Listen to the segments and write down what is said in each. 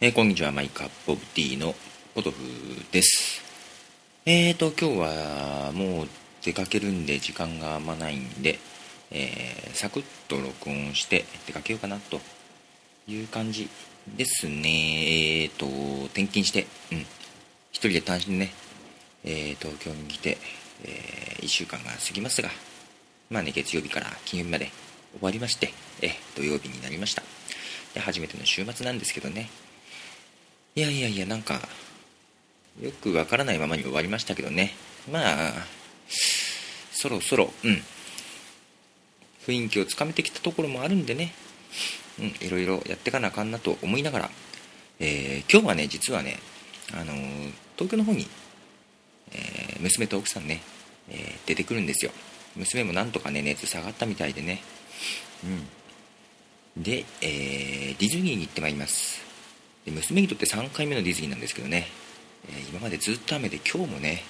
えー、こんにちは、マイカップオブティーのポトフです。えーと、今日はもう出かけるんで時間があんまないんで、えー、サクッと録音して出かけようかなという感じですね。えーと、転勤して、うん、一人で単身ね、えー、東京に来て、えー、1週間が過ぎますが、まあね、月曜日から金曜日まで終わりまして、え土曜日になりました。で初めての週末なんですけどね、いやいやいや、なんか、よくわからないままに終わりましたけどね。まあ、そろそろ、うん。雰囲気をつかめてきたところもあるんでね。うん、いろいろやってかなあかんなと思いながら、えー、今日はね、実はね、あのー、東京の方に、えー、娘と奥さんね、え出てくるんですよ。娘もなんとかね、熱下がったみたいでね。うん。で、えディズニーに行ってまいります。で娘にとって3回目のディズニーなんですけどね、えー、今までずっと雨で今日もね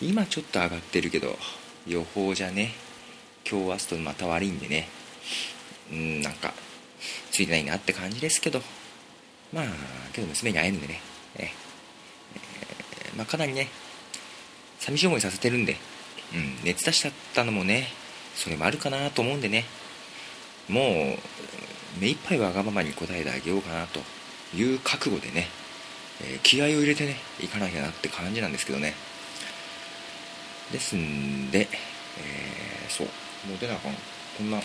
今ちょっと上がってるけど予報じゃね今日明日とまた悪いんでねうんなんかついてないなって感じですけど。まあけど娘に会えるんでねええー、まあ、かなりね寂しい思いさせてるんで、うん、熱出しちゃったのもねそれもあるかなと思うんでね。もう目いっぱいわがままに答えてあげようかなと。いう覚悟でね、えー、気合を入れてね行かなきゃなって感じなんですけどね。ですんで、えー、そう。もう出なあかんこんな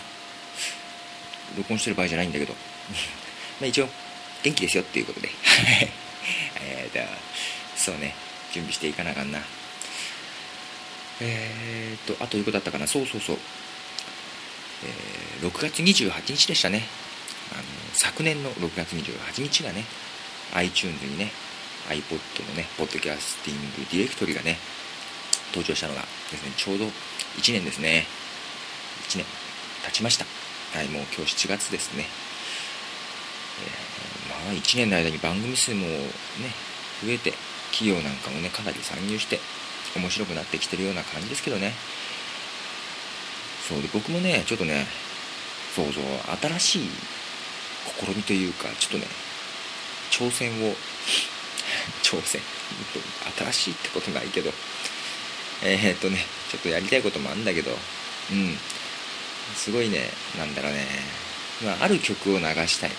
録音してる場合じゃないんだけど。まあ一応元気ですよっていうことで。えーとそうね。準備していかなあかんな。えーとあということだったかな。そうそうそう、えー、6月28日でしたね。あの昨年の6月28日がね iTunes にね iPod のねポッドキャスティングディレクトリがね登場したのがですねちょうど1年ですね。1年経ちました。はいもう今日7月ですね、えー、まあ1年の間に番組数もね増えて企業なんかもねかなり参入して面白くなってきてるような感じですけどね。そうで僕もねちょっとねそうそう新しい試みというかちょっとね挑戦を挑戦。新しいってことないけど。えー、っとねちょっとやりたいこともあるんだけど。うん。すごいねなんだろうね、まあ、ある曲を流したい。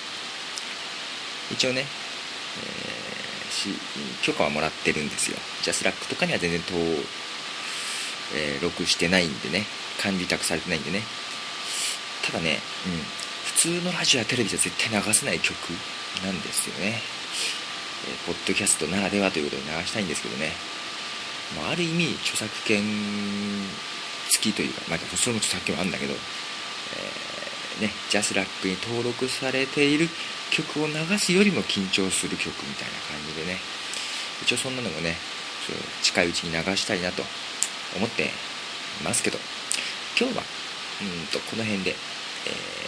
一応ね、えー、し許可はもらってるんですよ。ジャスラックとかには全然登、え、録してないんでね。管理託されてないんでね。ただね、うん、通のラジオやテレビじゃ絶対流せない曲なんですよね、えー、ポッドキャストならではということで流したいんですけどね、まあ、ある意味著作権付きというか、まあ、その著作権はあるんだけど、えー、ね、ジャスラックに登録されている曲を流すよりも緊張する曲みたいな感じでね。一応そんなのもね近いうちに流したいなと思ってますけど。今日はうんとこの辺で、えー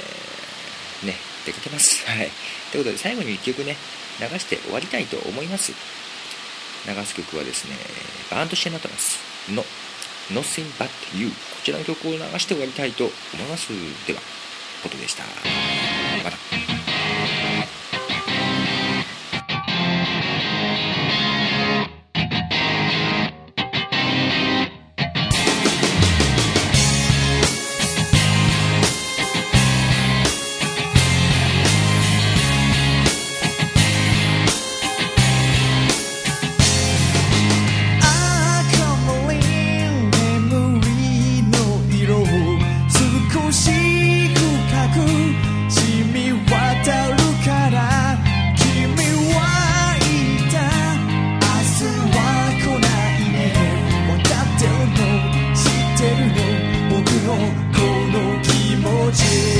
ね、出かけます。はい。ということで、最後に1曲ね、流して終わりたいと思います。流す曲はですね、バーンとしてなってますの Nothing But You。こちらの曲を流して終わりたいと思います。では、ことでした。また。るの僕のこの気持ち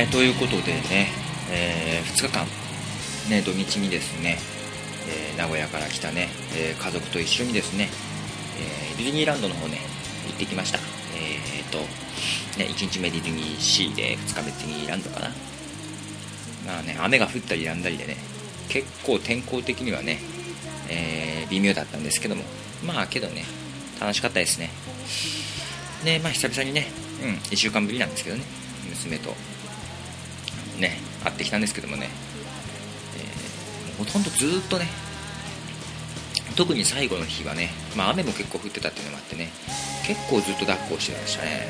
えー、ということでね、えー、2日間、ね、土日にですね、えー、名古屋から来たね、え家族と一緒にですね、えディズニーランドの方ね、行ってきました。えっと、ね、1日目ディズニーシーで、2日目ディズニーランドかな。まあね、雨が降ったりやんだりでね、結構天候的にはね、え微妙だったんですけども、まあけどね、楽しかったですね。で、まあ久々にね、うん、1週間ぶりなんですけどね、娘とね会ってきたんですけどもね、えー、ほとんどずっとね特に最後の日はね、まあ、雨も結構降ってたっていうのもあってね結構ずっと抱っこしてましたね、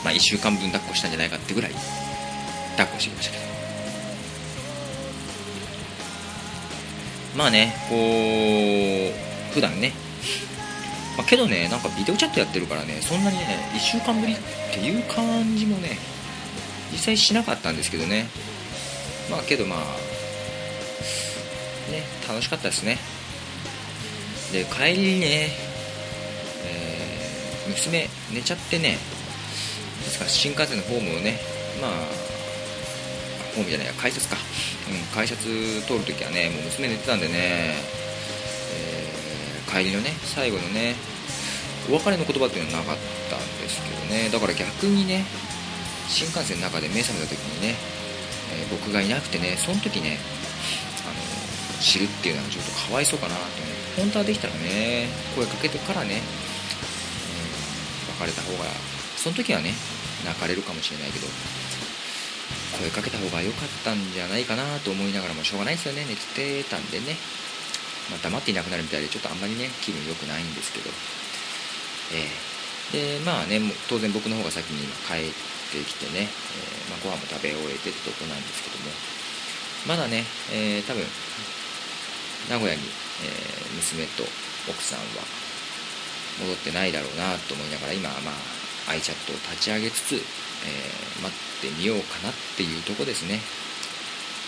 うん。まあ、1週間分抱っこしたんじゃないかってぐらい抱っこしてきましたけど。まあねこう普段ねまあ、けどね、なんかビデオチャットやってるからね、そんなにね、1週間ぶりっていう感じもね、実際しなかったんですけどね。まあけどまあね楽しかったですね。で帰りにね、えー、娘寝ちゃってねですから新幹線のホームをねまあホームじゃないや改札か、うん、改札通るときはねもう娘寝てたんでね、えー、帰りのね最後のねお別れの言葉っていうのはなかったんですけどね。だから逆にね新幹線の中で目覚めた時にね、えー、僕がいなくてねその時ねあの知るっていうのはちょっとかわいそうかなってね本当はできたらね声かけてからね、うん、別れた方がその時はね泣かれるかもしれないけど声かけた方が良かったんじゃないかなと思いながらもしょうがないですよね寝てたんでね、まあ、黙っていなくなるみたいでちょっとあんまりね気分良くないんですけど。えー、でまあね当然僕の方が先に帰ってきてね、えー、まあ、ご飯も食べ終えてってとこなんですけども。まだね、えー、多分名古屋に、え娘と奥さんは戻ってないだろうなと思いながら今はまあ iChat を立ち上げつつ、え待ってみようかなっていうとこですね、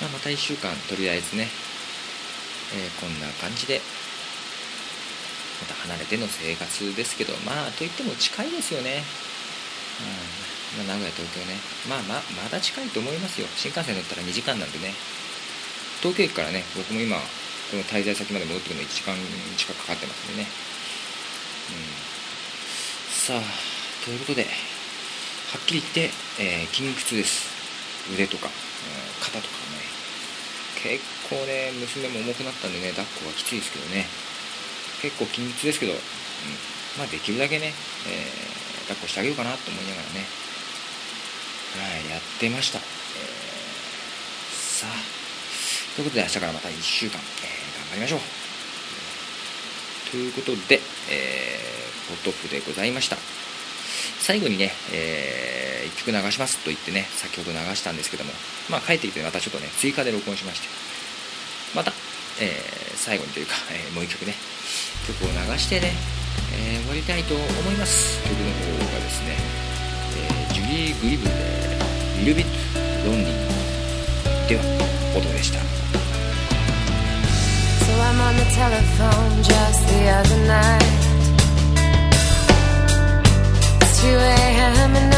まあ、また1週間とりあえずね、えこんな感じでまた離れての生活ですけどまあといっても近いですよね、うん。ま、名古屋、東京ね、まあま、まだ近いと思いますよ。新幹線乗ったら2時間なんでね。東京駅からね、僕も今、この滞在先まで戻ってくるの1時間近くかかってますんでね。うん、さあ、ということで、はっきり言って、えー、筋肉痛です。腕とか、うん、肩とかね。結構ね、娘も重くなったんでね、抱っこはきついですけどね。結構筋肉痛ですけど、うん、まあできるだけね、えー、抱っこしてあげようかなと思いながらね、はいやってました。えー、さあ、ということで明日からまた1週間、えー、頑張りましょう。ということで、えー、ポトフでございました。最後にね、えー、1曲流しますと言ってね、先ほど流したんですけども、まあ帰ってきてまたちょっとね、追加で録音しまして、また、えー、最後にというか、えー、もう1曲ね、曲を流してね、えー、終わりたいと思います。曲の方がですね、グリブで「リルビットロンリー」では音でした So I'm on the telephone just the other night It's 2 a.m. and